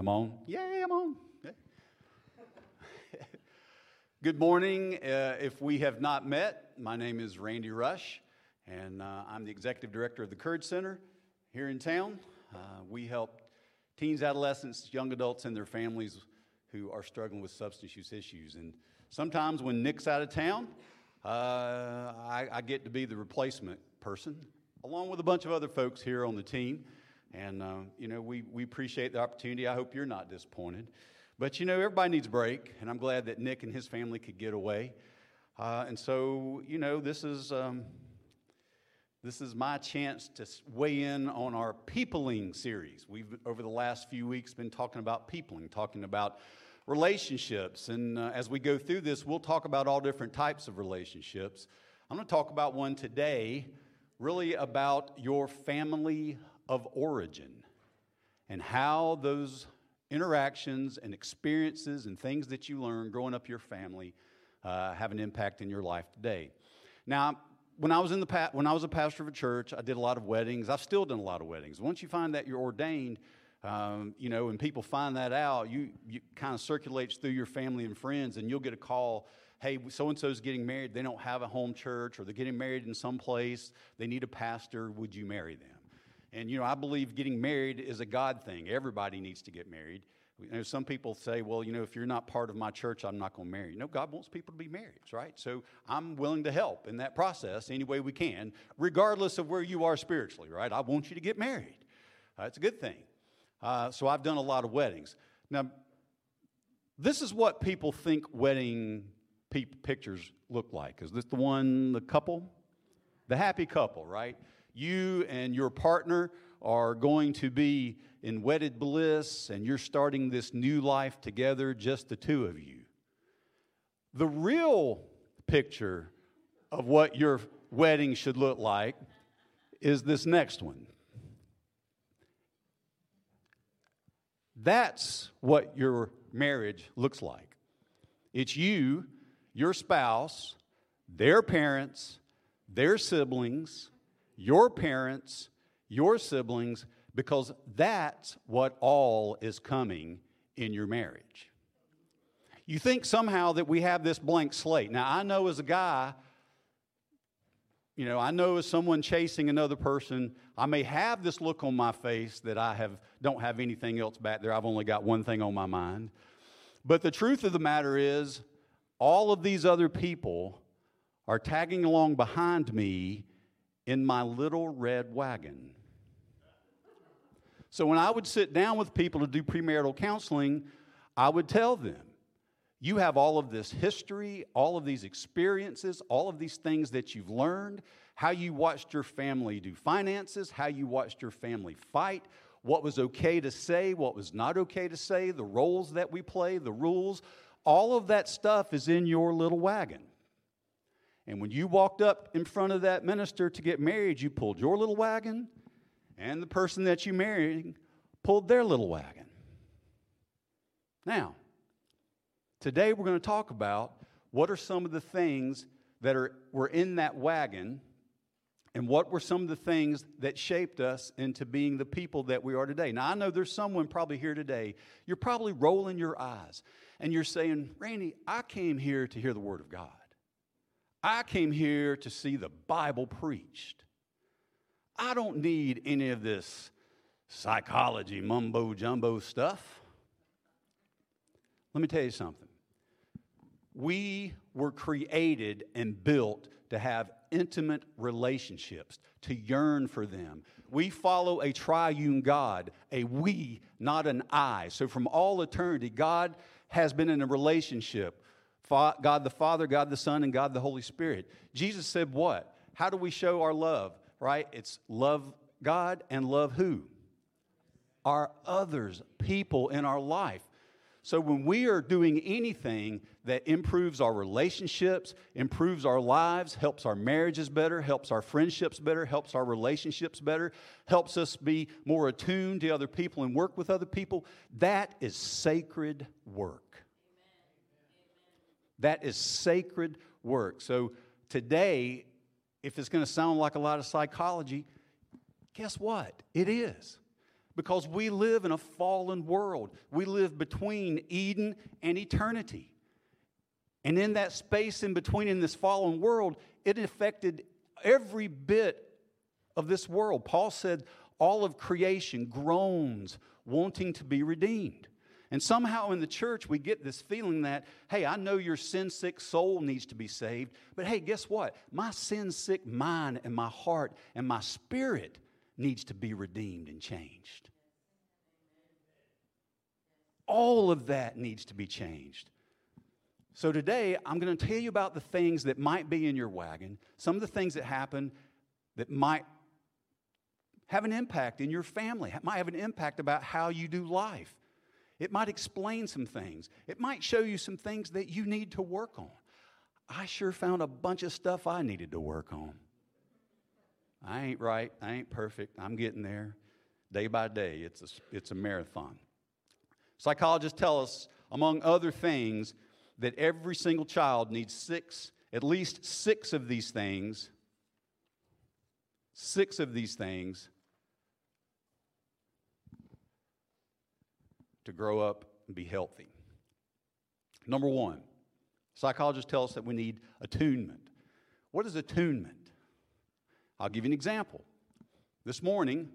I'm on. Yay, I'm on. Good morning. Uh, if we have not met, my name is Randy Rush, and uh, I'm the executive director of the Courage Center here in town. Uh, we help teens, adolescents, young adults, and their families who are struggling with substance use issues. And sometimes when Nick's out of town, uh, I, I get to be the replacement person, along with a bunch of other folks here on the team. And, uh, you know, we, we appreciate the opportunity. I hope you're not disappointed. But, you know, everybody needs a break, and I'm glad that Nick and his family could get away. Uh, and so, you know, this is, um, this is my chance to weigh in on our peopling series. We've, over the last few weeks, been talking about peopling, talking about relationships. And uh, as we go through this, we'll talk about all different types of relationships. I'm going to talk about one today, really about your family of origin and how those interactions and experiences and things that you learn growing up your family uh, have an impact in your life today. Now, when I was in the pa- when I was a pastor of a church, I did a lot of weddings. I've still done a lot of weddings. Once you find that you're ordained, um, you know, and people find that out, you, you kind of circulates through your family and friends, and you'll get a call. Hey, so and so's getting married. They don't have a home church, or they're getting married in some place. They need a pastor. Would you marry them? And, you know, I believe getting married is a God thing. Everybody needs to get married. You know, some people say, well, you know, if you're not part of my church, I'm not going to marry you. No, God wants people to be married, right? So I'm willing to help in that process any way we can, regardless of where you are spiritually, right? I want you to get married. Uh, it's a good thing. Uh, so I've done a lot of weddings. Now, this is what people think wedding pe- pictures look like. Is this the one, the couple? The happy couple, right? You and your partner are going to be in wedded bliss and you're starting this new life together, just the two of you. The real picture of what your wedding should look like is this next one. That's what your marriage looks like. It's you, your spouse, their parents, their siblings, your parents, your siblings, because that's what all is coming in your marriage. You think somehow that we have this blank slate. Now, I know as a guy, you know, I know as someone chasing another person, I may have this look on my face that I have don't have anything else back there. I've only got one thing on my mind. But the truth of the matter is, all of these other people are tagging along behind me in my little red wagon. So when I would sit down with people to do premarital counseling, I would tell them, you have all of this history, all of these experiences, all of these things that you've learned, how you watched your family do finances, how you watched your family fight, what was okay to say, what was not okay to say, the roles that we play, the rules. All of that stuff is in your little wagon. And when you walked up in front of that minister to get married, you pulled your little wagon, and the person that you married pulled their little wagon. Now, today we're going to talk about what are some of the things that are, were in that wagon and what were some of the things that shaped us into being the people that we are today. Now, I know there's someone probably here today, you're probably rolling your eyes and you're saying, Randy, I came here to hear the Word of God. I came here to see the Bible preached. I don't need any of this psychology, mumbo jumbo stuff. Let me tell you something. We were created and built to have intimate relationships, to yearn for them. We follow a triune God, a we, not an I. So from all eternity, God has been in a relationship God the Father, God the Son, and God the Holy Spirit. Jesus said, What? How do we show our love? Right? It's love God and love who? Our others, people in our life. So when we are doing anything that improves our relationships, improves our lives, helps our marriages better, helps our friendships better, helps our relationships better, helps us be more attuned to other people and work with other people, that is sacred work. That is sacred work. So today, if it's going to sound like a lot of psychology, guess what? It is. because we live in a fallen world. We live between Eden and eternity. And in that space in between, in this fallen world, it affected every bit of this world. Paul said, all of creation groans, wanting to be redeemed. And somehow in the church, we get this feeling that, hey, I know your sin sick soul needs to be saved, but hey, guess what? My sin sick mind and my heart and my spirit needs to be redeemed and changed. All of that needs to be changed. So today, I'm going to tell you about the things that might be in your wagon, some of the things that happen that might have an impact in your family, might have an impact about how you do life. It might explain some things. It might show you some things that you need to work on. I sure found a bunch of stuff I needed to work on. I ain't right. I ain't perfect. I'm getting there day by day. It's a, it's a marathon. Psychologists tell us, among other things, that every single child needs six, at least six of these things, six of these things to grow up and be healthy. Number one, psychologists tell us that we need attunement. What is attunement? I'll give you an example. This morning,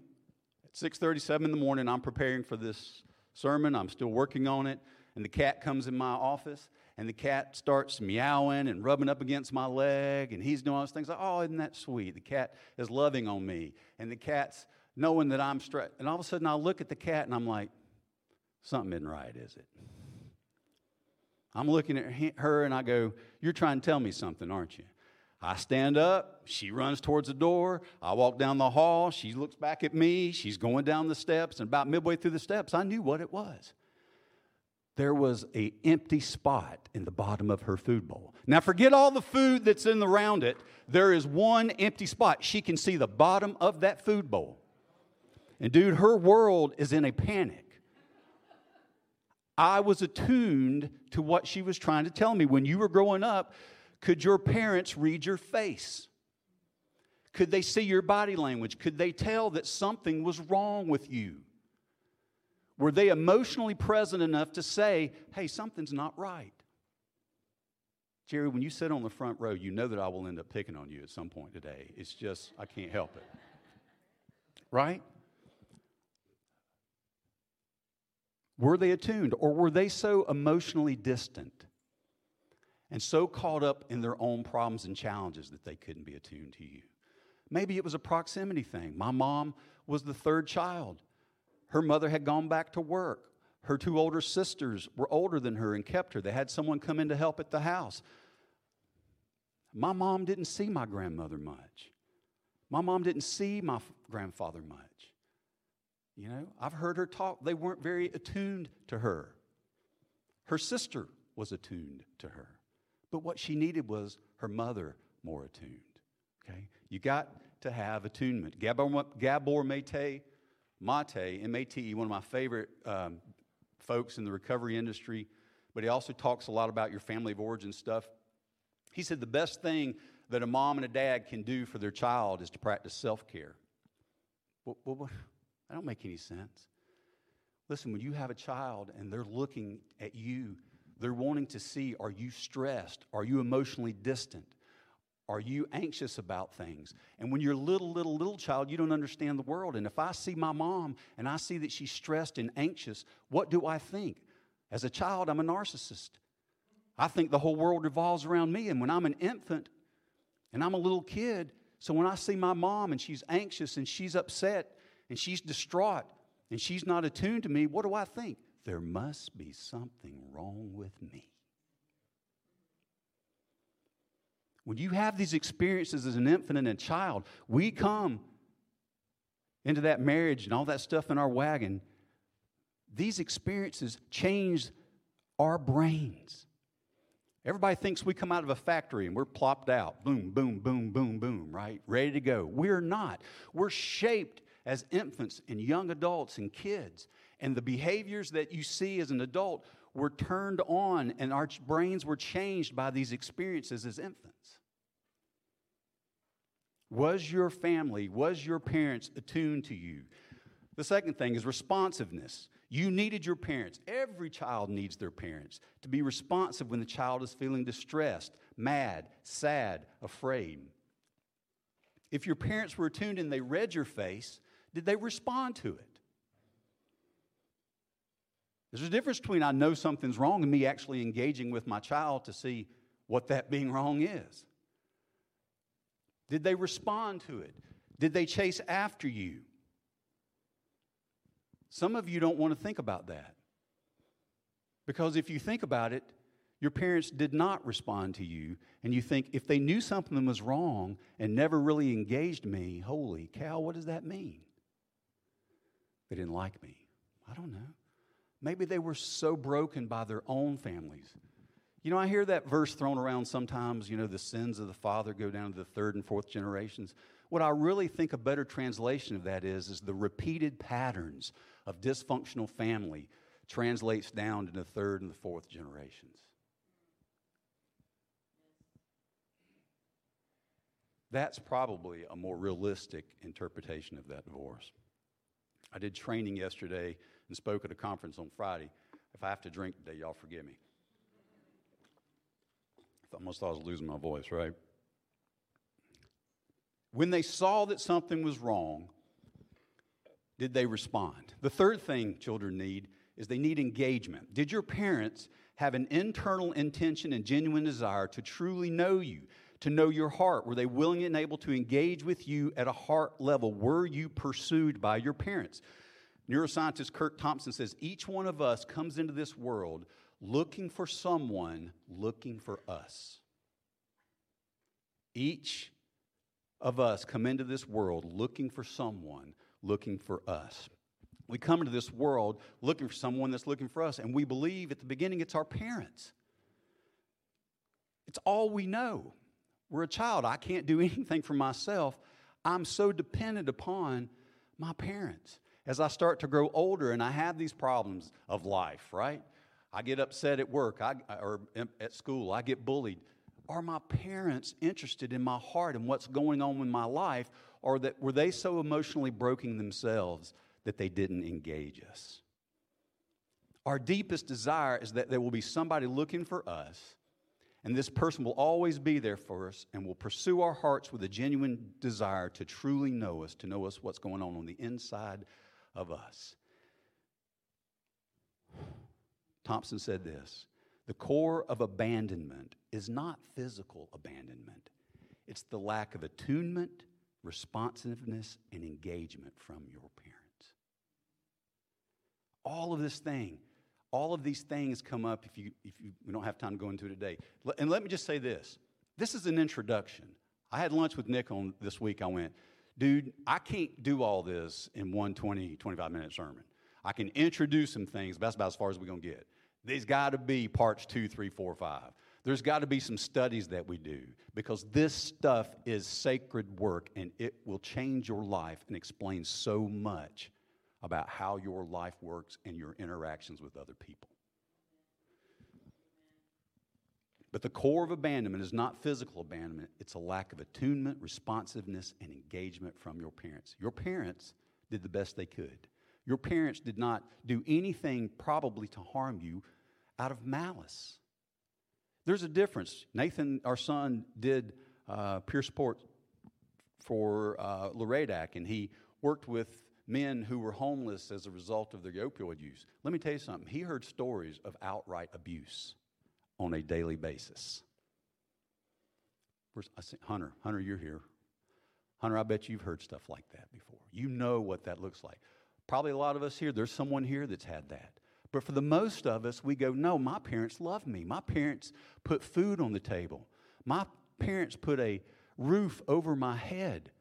at 6:37 in the morning, I'm preparing for this sermon. I'm still working on it, and the cat comes in my office, and the cat starts meowing and rubbing up against my leg, and he's doing all those things. Like, oh, isn't that sweet? The cat is loving on me, and the cat's knowing that I'm stressed. And all of a sudden, I look at the cat, and I'm like, something isn't right, is it? I'm looking at her, and I go, you're trying to tell me something, aren't you? I stand up, she runs towards the door. I walk down the hall, she looks back at me, she's going down the steps, and about midway through the steps, I knew what it was. There was a empty spot in the bottom of her food bowl. Now forget all the food that's in the round it. There is one empty spot. She can see the bottom of that food bowl. And dude, her world is in a panic. I was attuned to what she was trying to tell me. When you were growing up, could your parents read your face? Could they see your body language? Could they tell that something was wrong with you? Were they emotionally present enough to say, hey, something's not right? Jerry, when you sit on the front row, you know that I will end up picking on you at some point today. It's just, I can't help it. Right? Were they attuned or were they so emotionally distant and so caught up in their own problems and challenges that they couldn't be attuned to you? Maybe it was a proximity thing. My mom was the third child. Her mother had gone back to work. Her two older sisters were older than her and kept her. They had someone come in to help at the house. My mom didn't see my grandmother much. My mom didn't see my grandfather much. You know, I've heard her talk. They weren't very attuned to her. Her sister was attuned to her. But what she needed was her mother more attuned. Okay? You got to have attunement. Gabor, Gabor Mate, Mate, M-A-T-E, one of my favorite um, folks in the recovery industry, but he also talks a lot about your family of origin stuff. He said the best thing that a mom and a dad can do for their child is to practice self-care. Well, well, that don't make any sense. Listen, when you have a child and they're looking at you, they're wanting to see are you stressed? Are you emotionally distant? Are you anxious about things? And when you're a little, little, little child, you don't understand the world. And if I see my mom and I see that she's stressed and anxious, what do I think? As a child, I'm a narcissist. I think the whole world revolves around me. And when I'm an infant and I'm a little kid, so when I see my mom and she's anxious and she's upset, and she's distraught and she's not attuned to me, what do I think? There must be something wrong with me. When you have these experiences as an infant and a child, we come into that marriage and all that stuff in our wagon. These experiences change our brains. Everybody thinks we come out of a factory and we're plopped out. Boom, boom, boom, boom, boom, right? Ready to go. We're not. We're shaped as infants and young adults and kids. And the behaviors that you see as an adult were turned on, and our brains were changed by these experiences as infants. Was your family, was your parents attuned to you? The second thing is responsiveness. You needed your parents. Every child needs their parents to be responsive when the child is feeling distressed, mad, sad, afraid. If your parents were attuned and they read your face, did they respond to it? There's a difference between I know something's wrong and me actually engaging with my child to see what that being wrong is. Did they respond to it? Did they chase after you? Some of you don't want to think about that. Because if you think about it, your parents did not respond to you, and you think if they knew something was wrong and never really engaged me, holy cow, what does that mean? They didn't like me. I don't know. Maybe they were so broken by their own families. You know, I hear that verse thrown around sometimes, you know, the sins of the father go down to the third and fourth generations. What I really think a better translation of that is, is the repeated patterns of dysfunctional family translates down to the third and the fourth generations. That's probably a more realistic interpretation of that divorce. I did training yesterday and spoke at a conference on Friday. If I have to drink today, y'all forgive me. I almost thought I was losing my voice, right? When they saw that something was wrong, did they respond? The third thing children need is they need engagement. Did your parents have an internal intention and genuine desire to truly know you, to know your heart? Were they willing and able to engage with you at a heart level? Were you pursued by your parents? Neuroscientist Curt Thompson says each one of us comes into this world looking for someone looking for us. Each of us come into this world looking for someone looking for us. We come into this world looking for someone that's looking for us, and we believe at the beginning it's our parents. It's all we know. We're a child. I can't do anything for myself. I'm so dependent upon my parents as I start to grow older and I have these problems of life, right? I get upset at work I, or at school, I get bullied. Are my parents interested in my heart and what's going on in my life? Or that were they so emotionally broken themselves that they didn't engage us? Our deepest desire is that there will be somebody looking for us, and this person will always be there for us and will pursue our hearts with a genuine desire to truly know us, to know us what's going on on the inside of us. Thompson said this The core of abandonment is not physical abandonment, it's the lack of attunement, responsiveness, and engagement from your parents. All of this thing, all of these things come up if you, if you, we don't have time to go into it today. And let me just say this this is an introduction. I had lunch with Nick on this week. I went, dude, I can't do all this in one 20, 25 minute sermon. I can introduce some things, but that's about as far as we're going to get. There's got to be parts two, three, four, five. There's got to be some studies that we do because this stuff is sacred work and it will change your life and explain so much about how your life works and your interactions with other people. But the core of abandonment is not physical abandonment, it's a lack of attunement, responsiveness, and engagement from your parents. Your parents did the best they could. Your parents did not do anything probably to harm you out of malice. There's a difference. Nathan, our son, did uh, peer support for uh, and he worked with men who were homeless as a result of their opioid use. Let me tell you something. He heard stories of outright abuse on a daily basis. Where's, I see, Hunter, Hunter, you're here. Hunter, I bet you've heard stuff like that before. You know what that looks like. Probably a lot of us here, there's someone here that's had that. But for the most of us, we go, no, my parents love me. My parents put food on the table. My parents put a roof over my head.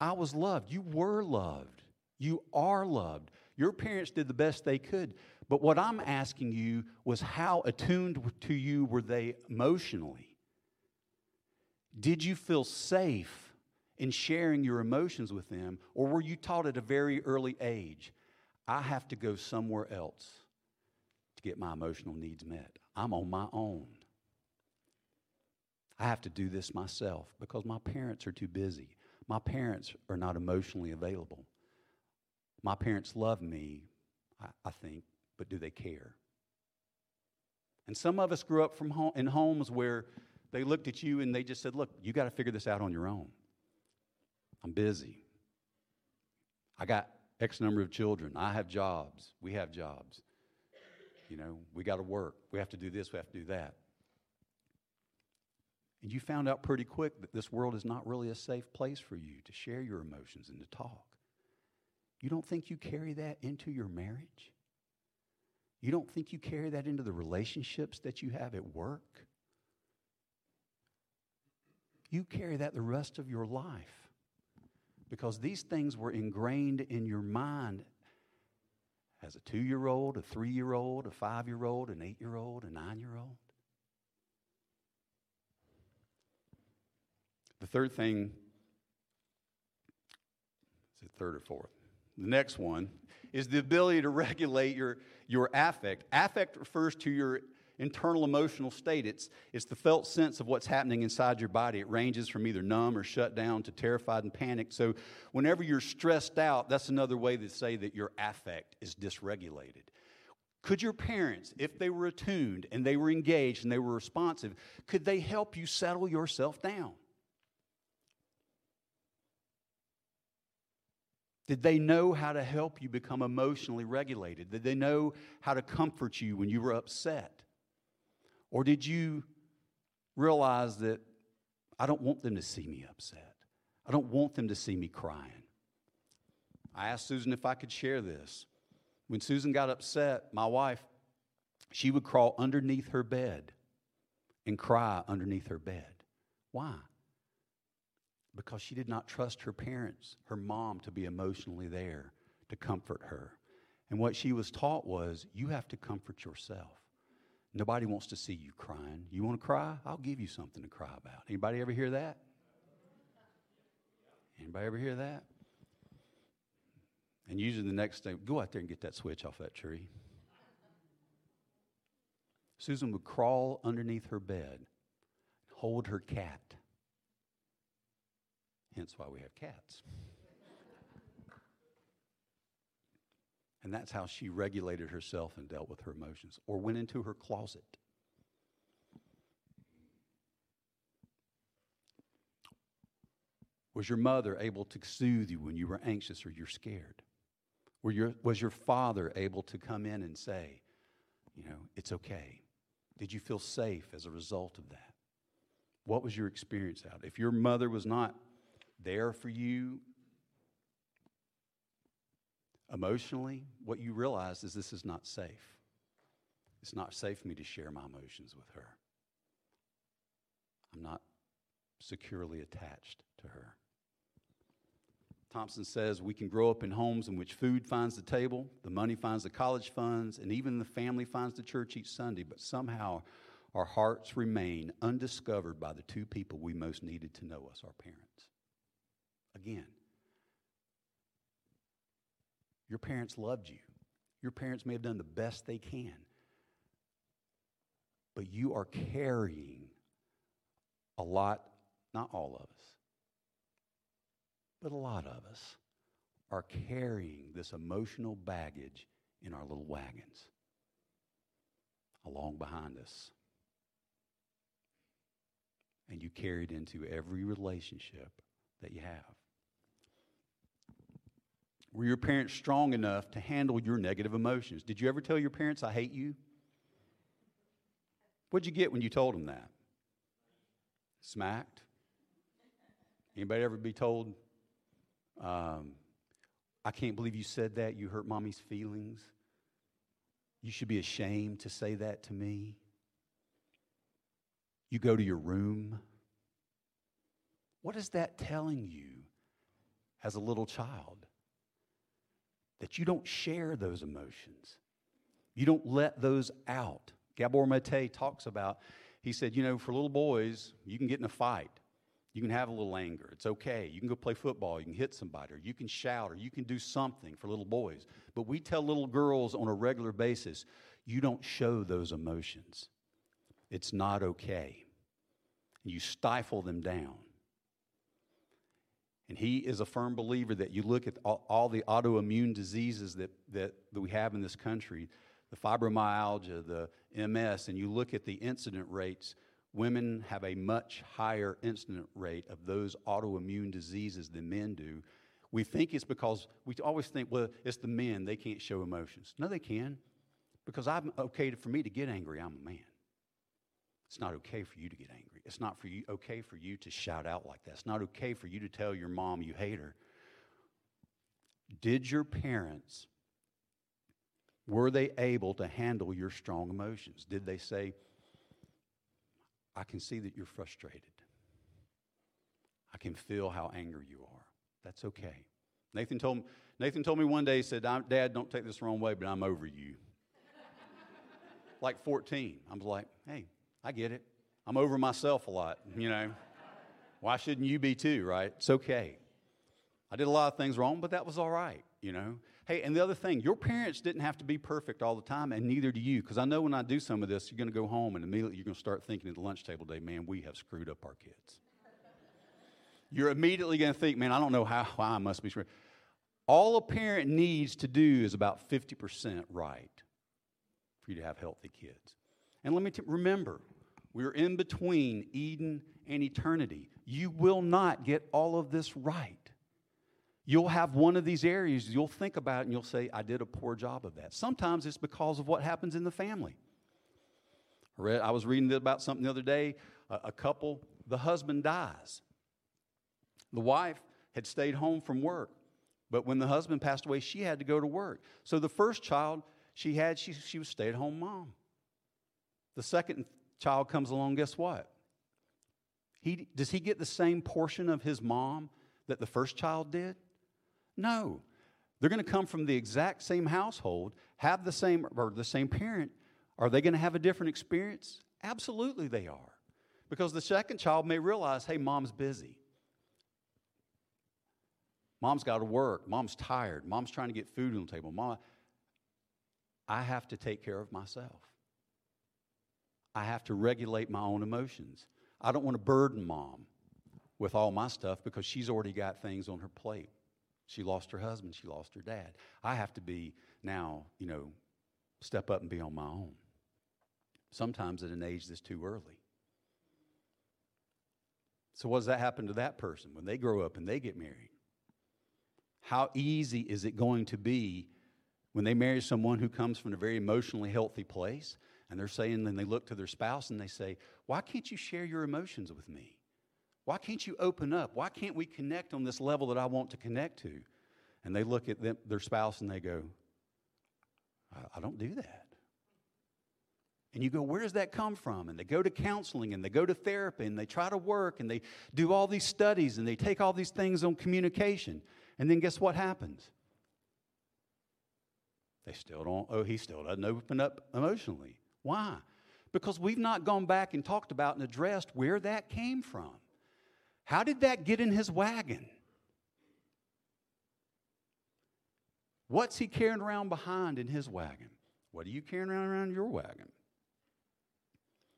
I was loved. You were loved. You are loved. Your parents did the best they could. But what I'm asking you was how attuned to you were they emotionally? Did you feel safe in sharing your emotions with them? Or were you taught at a very early age, I have to go somewhere else to get my emotional needs met? I'm on my own. I have to do this myself because my parents are too busy. My parents are not emotionally available. My parents love me, I, I think, but do they care? And some of us grew up from home, in homes where they looked at you and they just said, Look, you got to figure this out on your own. I'm busy. I got X number of children. I have jobs. We have jobs. You know, we got to work. We have to do this. We have to do that. And you found out pretty quick that this world is not really a safe place for you to share your emotions and to talk. You don't think you carry that into your marriage? You don't think you carry that into the relationships that you have at work? You carry that the rest of your life because these things were ingrained in your mind as a two year old, a three year old, a five year old, an eight year old, a nine year old. The third thing, is it third or fourth? The next one is the ability to regulate your, your affect. Affect refers to your internal emotional state. It's, it's the felt sense of what's happening inside your body. It ranges from either numb or shut down to terrified and panicked. So, whenever you're stressed out, that's another way to say that your affect is dysregulated. Could your parents, if they were attuned and they were engaged and they were responsive, could they help you settle yourself down? Did they know how to help you become emotionally regulated? Did they know how to comfort you when you were upset? Or did you realize that I don't want them to see me upset? I don't want them to see me crying. I asked Susan if I could share this. When Susan got upset, my wife, she would crawl underneath her bed and cry underneath her bed. Why? Because she did not trust her parents, her mom, to be emotionally there to comfort her. And what she was taught was you have to comfort yourself. Nobody wants to see you crying. You want to cry? I'll give you something to cry about. Anybody ever hear that? Anybody ever hear that? And usually the next day, go out there and get that switch off that tree. Susan would crawl underneath her bed, hold her cat, hence why we have cats. and that's how she regulated herself and dealt with her emotions, or went into her closet. Was your mother able to soothe you when you were anxious or you're scared? Your, was your father able to come in and say, you know, it's okay? Did you feel safe as a result of that? What was your experience out? If your mother was not there for you emotionally, what you realize is this is not safe. It's not safe for me to share my emotions with her. I'm not securely attached to her. Thompson says we can grow up in homes in which food finds the table, the money finds the college funds, and even the family finds the church each Sunday, but somehow our hearts remain undiscovered by the two people we most needed to know us, our parents again. Your parents loved you. Your parents may have done the best they can. But you are carrying a lot, not all of us, but a lot of us are carrying this emotional baggage in our little wagons along behind us. And you carry it into every relationship that you have. Were your parents strong enough to handle your negative emotions? Did you ever tell your parents, I hate you? What'd you get when you told them that? Smacked? Anybody ever be told, um, I can't believe you said that. You hurt mommy's feelings. You should be ashamed to say that to me. You go to your room. What is that telling you as a little child? That you don't share those emotions. You don't let those out. Gabor Mate talks about, he said, you know, for little boys, you can get in a fight. You can have a little anger. It's okay. You can go play football. You can hit somebody, or you can shout, or you can do something for little boys. But we tell little girls on a regular basis, you don't show those emotions. It's not okay. You stifle them down. And he is a firm believer that you look at all, all the autoimmune diseases that, that, that we have in this country, the fibromyalgia, the MS, and you look at the incident rates, women have a much higher incident rate of those autoimmune diseases than men do. We think it's because we always think, well, it's the men, they can't show emotions. No, they can, because I'm okay for me to get angry, I'm a man. It's not okay for you to get angry. It's not for you, okay for you to shout out like that. It's not okay for you to tell your mom you hate her. Did your parents, were they able to handle your strong emotions? Did they say, I can see that you're frustrated. I can feel how angry you are. That's okay. Nathan told, Nathan told me one day, he said, Dad, don't take this the wrong way, but I'm over you. like 14. I was like, hey, I get it. I'm over myself a lot, you know. Why shouldn't you be too, right? It's okay. I did a lot of things wrong, but that was all right, you know. Hey, and the other thing, your parents didn't have to be perfect all the time, and neither do you. Because I know when I do some of this, you're going to go home and immediately you're going to start thinking at the lunch table day, man, we have screwed up our kids. you're immediately going to think, man, I don't know how, I must be screwed. All a parent needs to do is about 50% right for you to have healthy kids. And let me t- remember, we're in between Eden and eternity. You will not get all of this right. You'll have one of these areas, you'll think about it and you'll say, I did a poor job of that. Sometimes it's because of what happens in the family. I, read, I was reading about something the other day. A, a couple, the husband dies. The wife had stayed home from work, but when the husband passed away, she had to go to work. So the first child she had, she, she was stay at home mom. The second child comes along, guess what? He, does he get the same portion of his mom that the first child did? No. They're going to come from the exact same household, have the same or the same parent. Are they going to have a different experience? Absolutely they are. Because the second child may realize, hey, mom's busy. Mom's got to work. Mom's tired. Mom's trying to get food on the table. Mom, I have to take care of myself. I have to regulate my own emotions. I don't want to burden mom with all my stuff because she's already got things on her plate. She lost her husband, she lost her dad. I have to be now, you know, step up and be on my own. Sometimes at an age that's too early. So, what does that happen to that person when they grow up and they get married? How easy is it going to be when they marry someone who comes from a very emotionally healthy place and they're saying, then they look to their spouse and they say, Why can't you share your emotions with me? Why can't you open up? Why can't we connect on this level that I want to connect to? And they look at them, their spouse and they go, I, I don't do that. And you go, where does that come from? And they go to counseling and they go to therapy and they try to work and they do all these studies and they take all these things on communication. And then guess what happens? They still don't, oh, he still doesn't open up emotionally. Why? Because we've not gone back and talked about and addressed where that came from. How did that get in his wagon? What's he carrying around behind in his wagon? What are you carrying around around your wagon?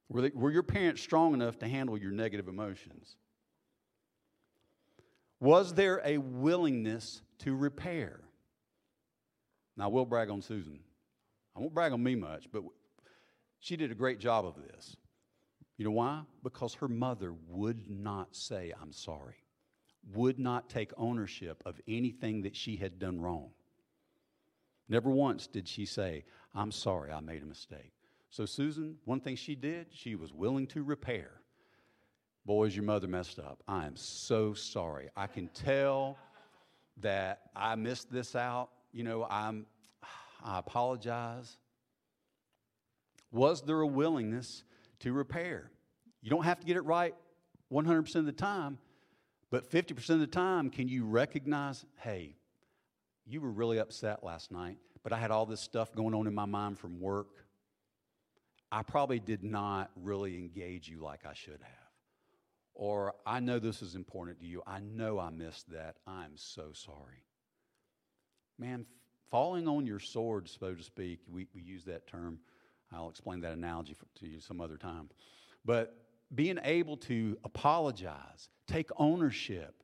Were, they, were your parents strong enough to handle your negative emotions? Was there a willingness to repair? Now, I will brag on Susan. I won't brag on me much, but she did a great job of this. You know why? Because her mother would not say, I'm sorry, would not take ownership of anything that she had done wrong. Never once did she say, I'm sorry, I made a mistake. So, Susan, one thing she did, she was willing to repair. Boys, your mother messed up. I am so sorry. I can tell that I missed this out. You know, I'm, I apologize. Was there a willingness to repair? You don't have to get it right 100% of the time, but 50% of the time, can you recognize, hey, you were really upset last night, but I had all this stuff going on in my mind from work. I probably did not really engage you like I should have. Or I know this is important to you. I know I missed that. I'm so sorry. Man, falling on your sword, so to speak, we, we use that term I'll explain that analogy for, to you some other time. But being able to apologize, take ownership,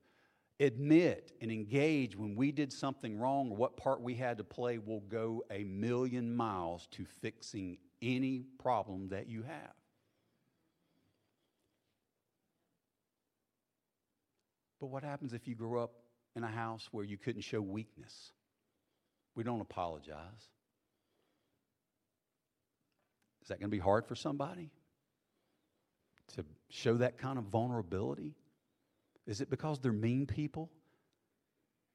admit and engage when we did something wrong or what part we had to play will go a million miles to fixing any problem that you have. But what happens if you grow up in a house where you couldn't show weakness? We don't apologize. Is that going to be hard for somebody to show that kind of vulnerability? Is it because they're mean people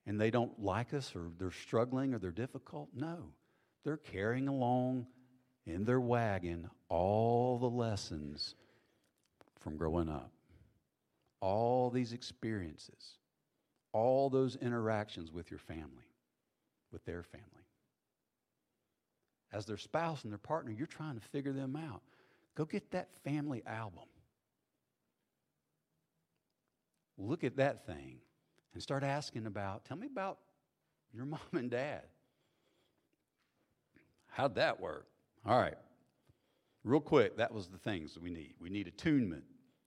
and they don't like us or they're struggling or they're difficult? No. They're carrying along in their wagon all the lessons from growing up, all these experiences, all those interactions with your family, with their family. As their spouse and their partner, you're trying to figure them out. Go get that family album. Look at that thing and start asking about, tell me about your mom and dad. How'd that work? All right. Real quick, that was the things that we need. We need attunement.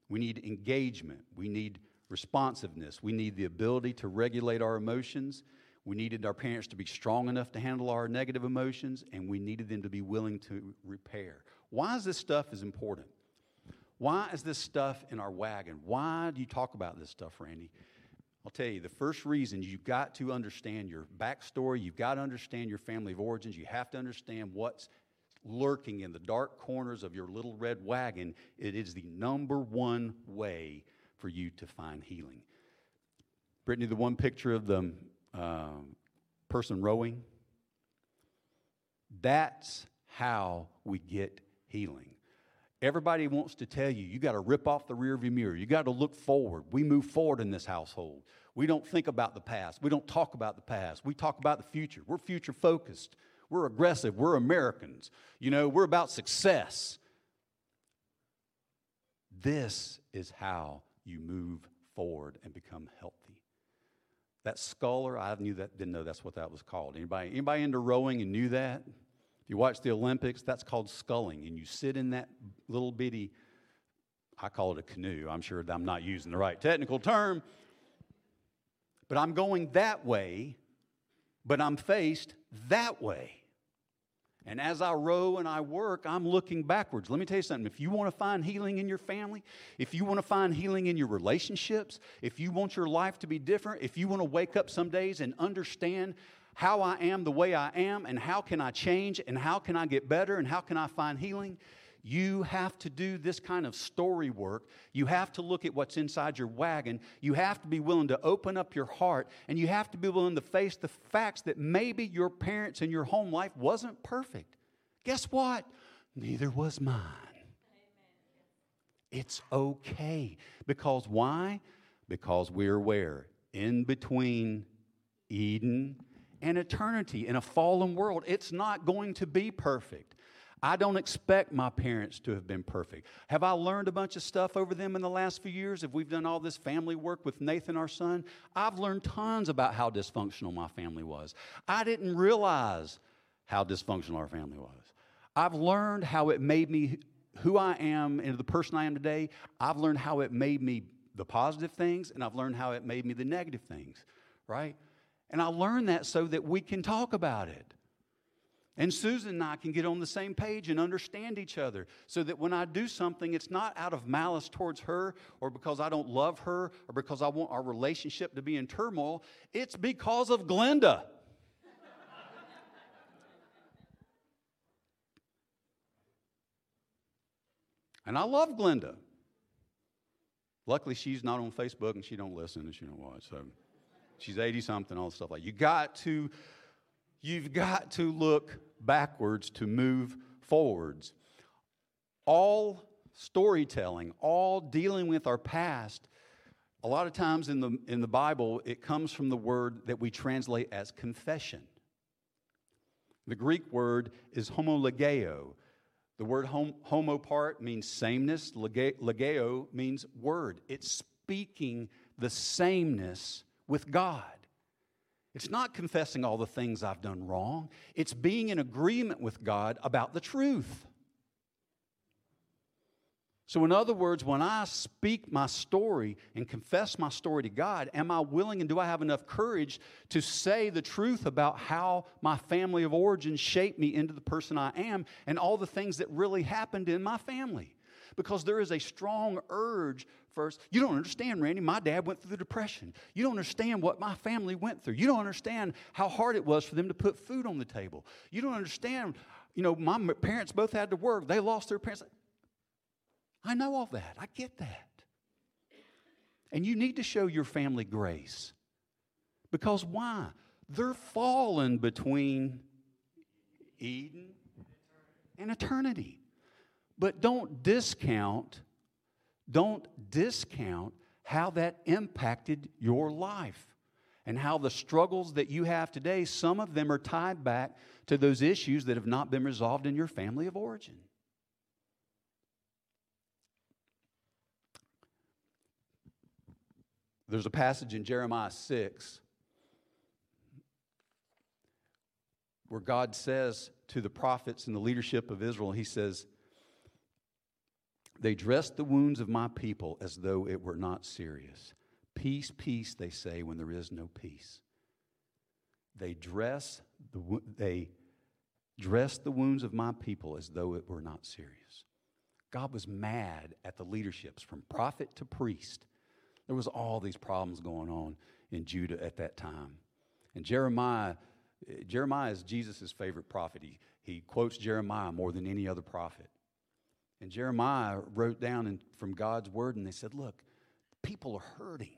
We need engagement. We need responsiveness. We need the ability to regulate our emotions. We needed our parents to be strong enough to handle our negative emotions, and we needed them to be willing to repair. Why is this stuff is important? Why is this stuff in our wagon? Why do you talk about this stuff, Randy? I'll tell you, the first reason you've got to understand your backstory, you've got to understand your family of origins, you have to understand what's lurking in the dark corners of your little red wagon, it is the number one way for you to find healing. Brittany, the one picture of the um, person rowing, that's how we get healing. Everybody wants to tell you, you got to rip off the rearview mirror. You got to look forward. We move forward in this household. We don't think about the past. We don't talk about the past. We talk about the future. We're future focused. We're aggressive. We're Americans. You know, we're about success. This is how you move forward and become healthy. That sculler, I knew that, didn't know that's what that was called. Anybody, anybody into rowing and knew that? If you watch the Olympics, that's called sculling. And you sit in that little bitty, I call it a canoe. I'm sure I'm not using the right technical term. But I'm going that way, but I'm faced that way. And as I row and I work, I'm looking backwards. Let me tell you something. If you want to find healing in your family, if you want to find healing in your relationships, if you want your life to be different, if you want to wake up some days and understand how I am the way I am and how can I change and how can I get better and how can I find healing, you have to do this kind of story work. You have to look at what's inside your wagon. You have to be willing to open up your heart, and you have to be willing to face the facts that maybe your parents and your home life wasn't perfect. Guess what? Neither was mine. It's okay. Because why? Because we're where? In between Eden and eternity in a fallen world. It's not going to be perfect. I don't expect my parents to have been perfect. Have I learned a bunch of stuff over them in the last few years? If we've done all this family work with Nathan, our son, I've learned tons about how dysfunctional my family was. I didn't realize how dysfunctional our family was. I've learned how it made me who I am and the person I am today. I've learned how it made me the positive things, and I've learned how it made me the negative things, right? And I learned that so that we can talk about it. And Susan and I can get on the same page and understand each other so that when I do something, it's not out of malice towards her or because I don't love her or because I want our relationship to be in turmoil. It's because of Glenda. and I love Glenda. Luckily, she's not on Facebook and she don't listen and she don't watch. So she's 80 something, all the stuff like You got to You've got to look backwards to move forwards. All storytelling, all dealing with our past, a lot of times in the, in the Bible, it comes from the word that we translate as confession. The Greek word is homologeo. The word hom- homo part means sameness, legeo means word. It's speaking the sameness with God. It's not confessing all the things I've done wrong, it's being in agreement with God about the truth. So, in other words, when I speak my story and confess my story to God, am I willing and do I have enough courage to say the truth about how my family of origin shaped me into the person I am and all the things that really happened in my family? Because there is a strong urge first. You don't understand, Randy. My dad went through the Depression. You don't understand what my family went through. You don't understand how hard it was for them to put food on the table. You don't understand, you know, my parents both had to work. They lost their parents. I know all that. I get that. And you need to show your family grace. Because why? They're fallen between Eden and eternity. But don't discount, don't discount how that impacted your life and how the struggles that you have today, some of them are tied back to those issues that have not been resolved in your family of origin. There's a passage in Jeremiah 6 where God says to the prophets and the leadership of Israel, He says, They dress the wounds of my people as though it were not serious. Peace, peace, they say, when there is no peace. They dress the, they dress the wounds of my people as though it were not serious. God was mad at the leaderships from prophet to priest there was all these problems going on in Judah at that time. And Jeremiah, eh, Jeremiah is Jesus' favorite prophet. He, he quotes Jeremiah more than any other prophet. And Jeremiah wrote down in, from God's word, and they said, Look, people are hurting.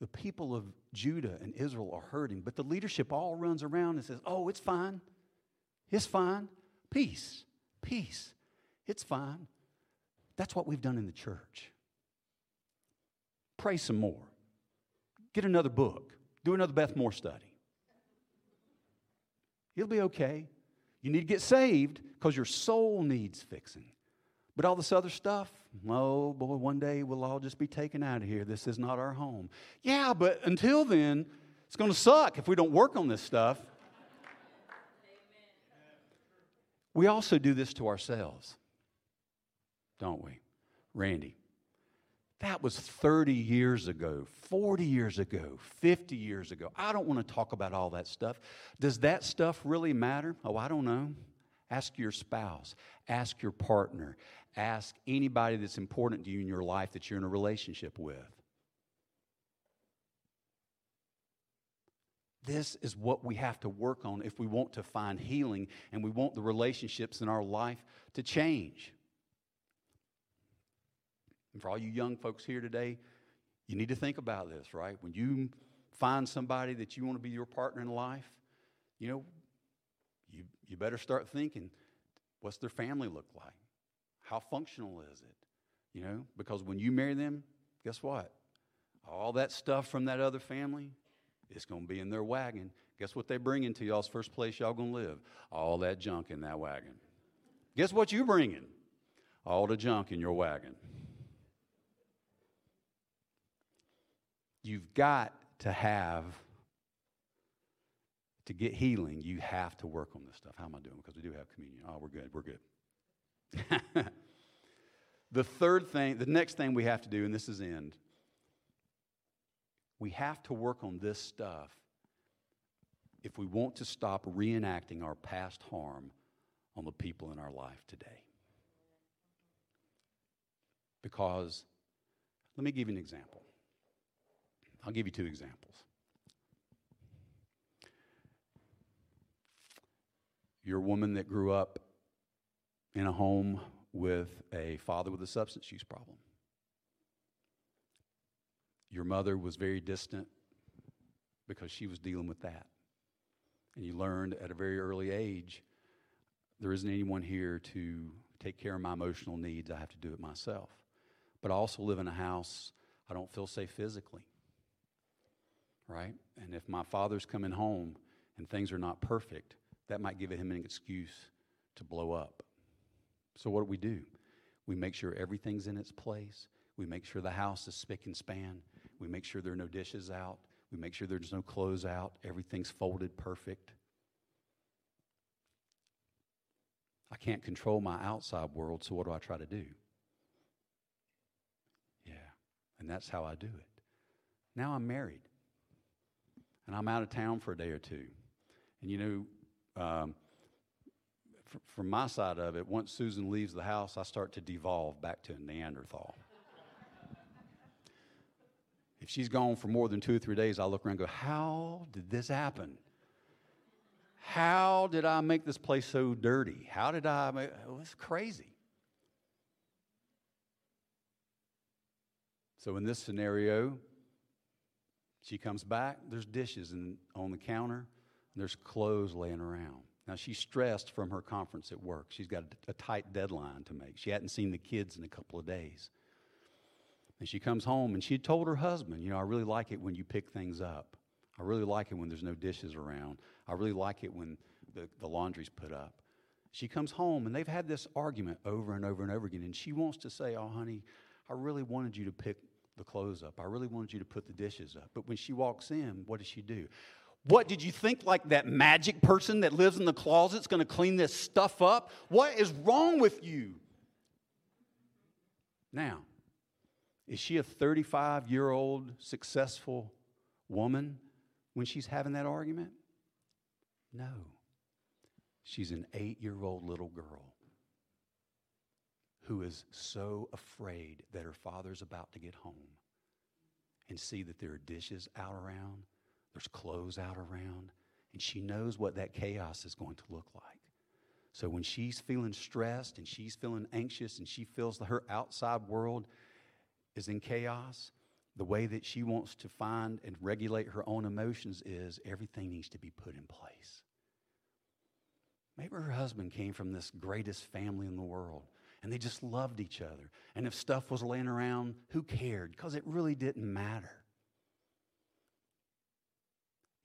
The people of Judah and Israel are hurting, but the leadership all runs around and says, Oh, it's fine. It's fine. Peace. Peace. It's fine. That's what we've done in the church. Pray some more. Get another book. Do another Beth Moore study. You'll be okay. You need to get saved because your soul needs fixing. But all this other stuff, oh boy, one day we'll all just be taken out of here. This is not our home. Yeah, but until then, it's going to suck if we don't work on this stuff. We also do this to ourselves, don't we? Randy, that was 30 years ago, 40 years ago, 50 years ago. I don't want to talk about all that stuff. Does that stuff really matter? Oh, I don't know. Ask your spouse, ask your partner, ask anybody that's important to you in your life that you're in a relationship with. This is what we have to work on if we want to find healing and we want the relationships in our life to change. And for all you young folks here today, you need to think about this, right? When you find somebody that you want to be your partner in life, you know, you, you better start thinking what's their family look like? How functional is it? You know, because when you marry them, guess what? All that stuff from that other family is going to be in their wagon. Guess what they bring into y'all's first place y'all going to live? All that junk in that wagon. Guess what you bringing? All the junk in your wagon. You've got to have, to get healing, you have to work on this stuff. How am I doing? Because we do have communion. Oh, we're good. We're good. the third thing, the next thing we have to do, and this is end, we have to work on this stuff if we want to stop reenacting our past harm on the people in our life today. Because, let me give you an example. I'll give you two examples. You're a woman that grew up in a home with a father with a substance use problem. Your mother was very distant because she was dealing with that. And you learned at a very early age there isn't anyone here to take care of my emotional needs. I have to do it myself. But I also live in a house I don't feel safe physically right? And if my father's coming home and things are not perfect, that might give him an excuse to blow up. So, what do we do? We make sure everything's in its place. We make sure the house is spick and span. We make sure there are no dishes out. We make sure there's no clothes out. Everything's folded perfect. I can't control my outside world, so what do I try to do? Yeah, and that's how I do it. Now I'm married. And I'm out of town for a day or two. And you know, um, from my side of it, once Susan leaves the house, I start to devolve back to a Neanderthal. if she's gone for more than two or three days, I look around and go, How did this happen? How did I make this place so dirty? How did I make it was crazy. So in this scenario, she comes back, there's dishes in, on the counter, there's clothes laying around. Now, she's stressed from her conference at work. She's got a, a tight deadline to make. She hadn't seen the kids in a couple of days. And she comes home and she told her husband, You know, I really like it when you pick things up. I really like it when there's no dishes around. I really like it when the, the laundry's put up. She comes home and they've had this argument over and over and over again. And she wants to say, Oh, honey, I really wanted you to pick the clothes up. I really wanted you to put the dishes up. But when she walks in, what does she do? What did you think, like that magic person that lives in the closet's going to clean this stuff up? What is wrong with you? Now, is she a 35 year old successful woman when she's having that argument? No. She's an eight year old little girl who is so afraid that her father's about to get home and see that there are dishes out around there's clothes out around, and she knows what that chaos is going to look like. So when she's feeling stressed and she's feeling anxious and she feels that her outside world is in chaos, the way that she wants to find and regulate her own emotions is everything needs to be put in place. Maybe her husband came from this greatest family in the world and they just loved each other. And if stuff was laying around, who cared? Because it really didn't matter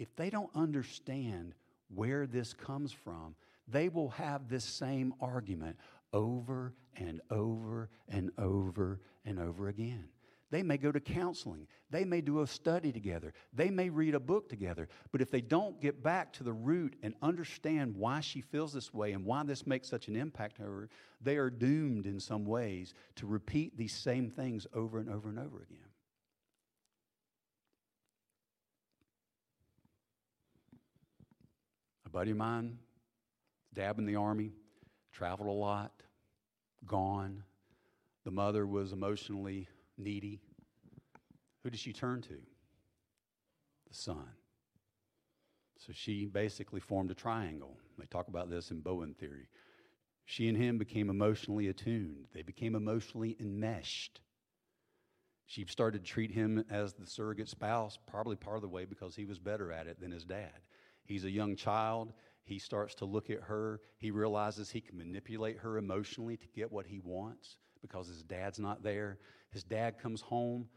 if they don't understand where this comes from, they will have this same argument over and over and over and over again. They may go to counseling. They may do a study together. They may read a book together. But if they don't get back to the root and understand why she feels this way and why this makes such an impact on her, they are doomed in some ways to repeat these same things over and over and over again. A buddy of mine, dab in the army, traveled a lot, gone. The mother was emotionally needy. Who does she turn to? The son. So she basically formed a triangle. They talk about this in Bowen theory. She and him became emotionally attuned, they became emotionally enmeshed. She started to treat him as the surrogate spouse, probably part of the way because he was better at it than his dad. He's a young child. He starts to look at her. He realizes he can manipulate her emotionally to get what he wants because his dad's not there. His dad comes home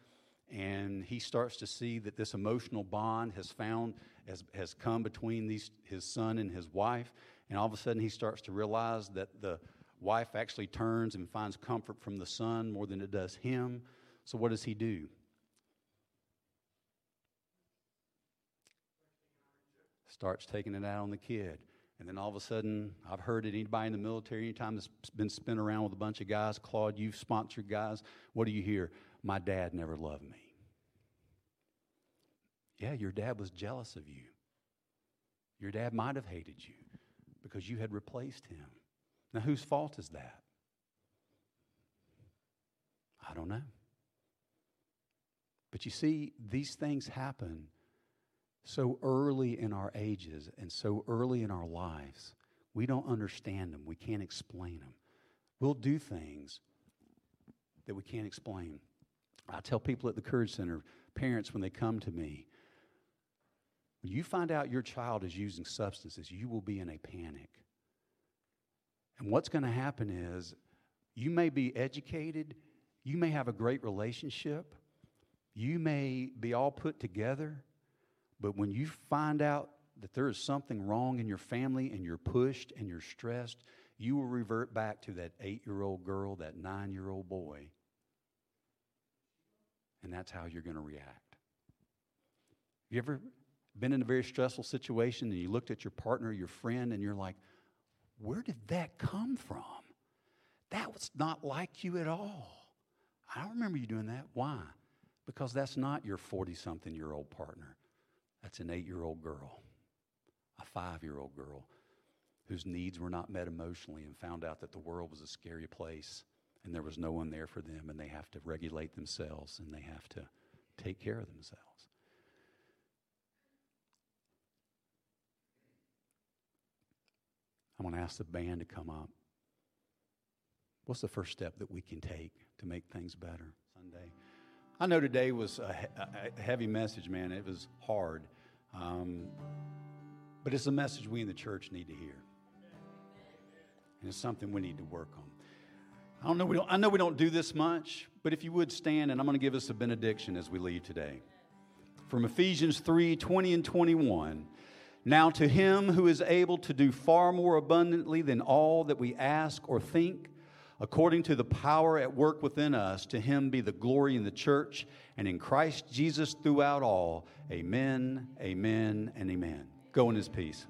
and he starts to see that this emotional bond has found has, has come between these, his son and his wife and all of a sudden he starts to realize that the wife actually turns and finds comfort from the son more than it does him so what does he do starts taking it out on the kid. And then all of a sudden, I've heard it anybody in the military, anytime that's been spent around with a bunch of guys, Claude, you've sponsored guys, what do you hear? My dad never loved me. Yeah, your dad was jealous of you. Your dad might have hated you because you had replaced him. Now, whose fault is that? I don't know. But you see, these things happen so early in our ages and so early in our lives. We don't understand them. We can't explain them. We'll do things that we can't explain. I tell people at the Courage Center, parents, when they come to me, when you find out your child is using substances, you will be in a panic. And what's going to happen is you may be educated, you may have a great relationship, you may be all put together, but when you find out that there is something wrong in your family and you're pushed and you're stressed, you will revert back to that eight year old girl, that nine year old boy. And that's how you're going to react. Have you ever been in a very stressful situation and you looked at your partner, your friend, and you're like, where did that come from? That was not like you at all. I don't remember you doing that. Why? Because that's not your 40 something year old partner. That's an eight year old girl, a five year old girl whose needs were not met emotionally and found out that the world was a scary place and there was no one there for them and they have to regulate themselves and they have to take care of themselves. I'm going to ask the band to come up. What's the first step that we can take to make things better Sunday? I know today was a, a heavy message, man. It was hard. Um, but it's a message we in the church need to hear. And it's something we need to work on. I don't know, we don't, I know we don't do this much, but if you would stand, and I'm going to give us a benediction as we leave today. From Ephesians 3 20 and 21. Now, to him who is able to do far more abundantly than all that we ask or think, according to the power at work within us, to him be the glory in the church and in Christ Jesus throughout all. Amen, amen, and amen. Go in his peace.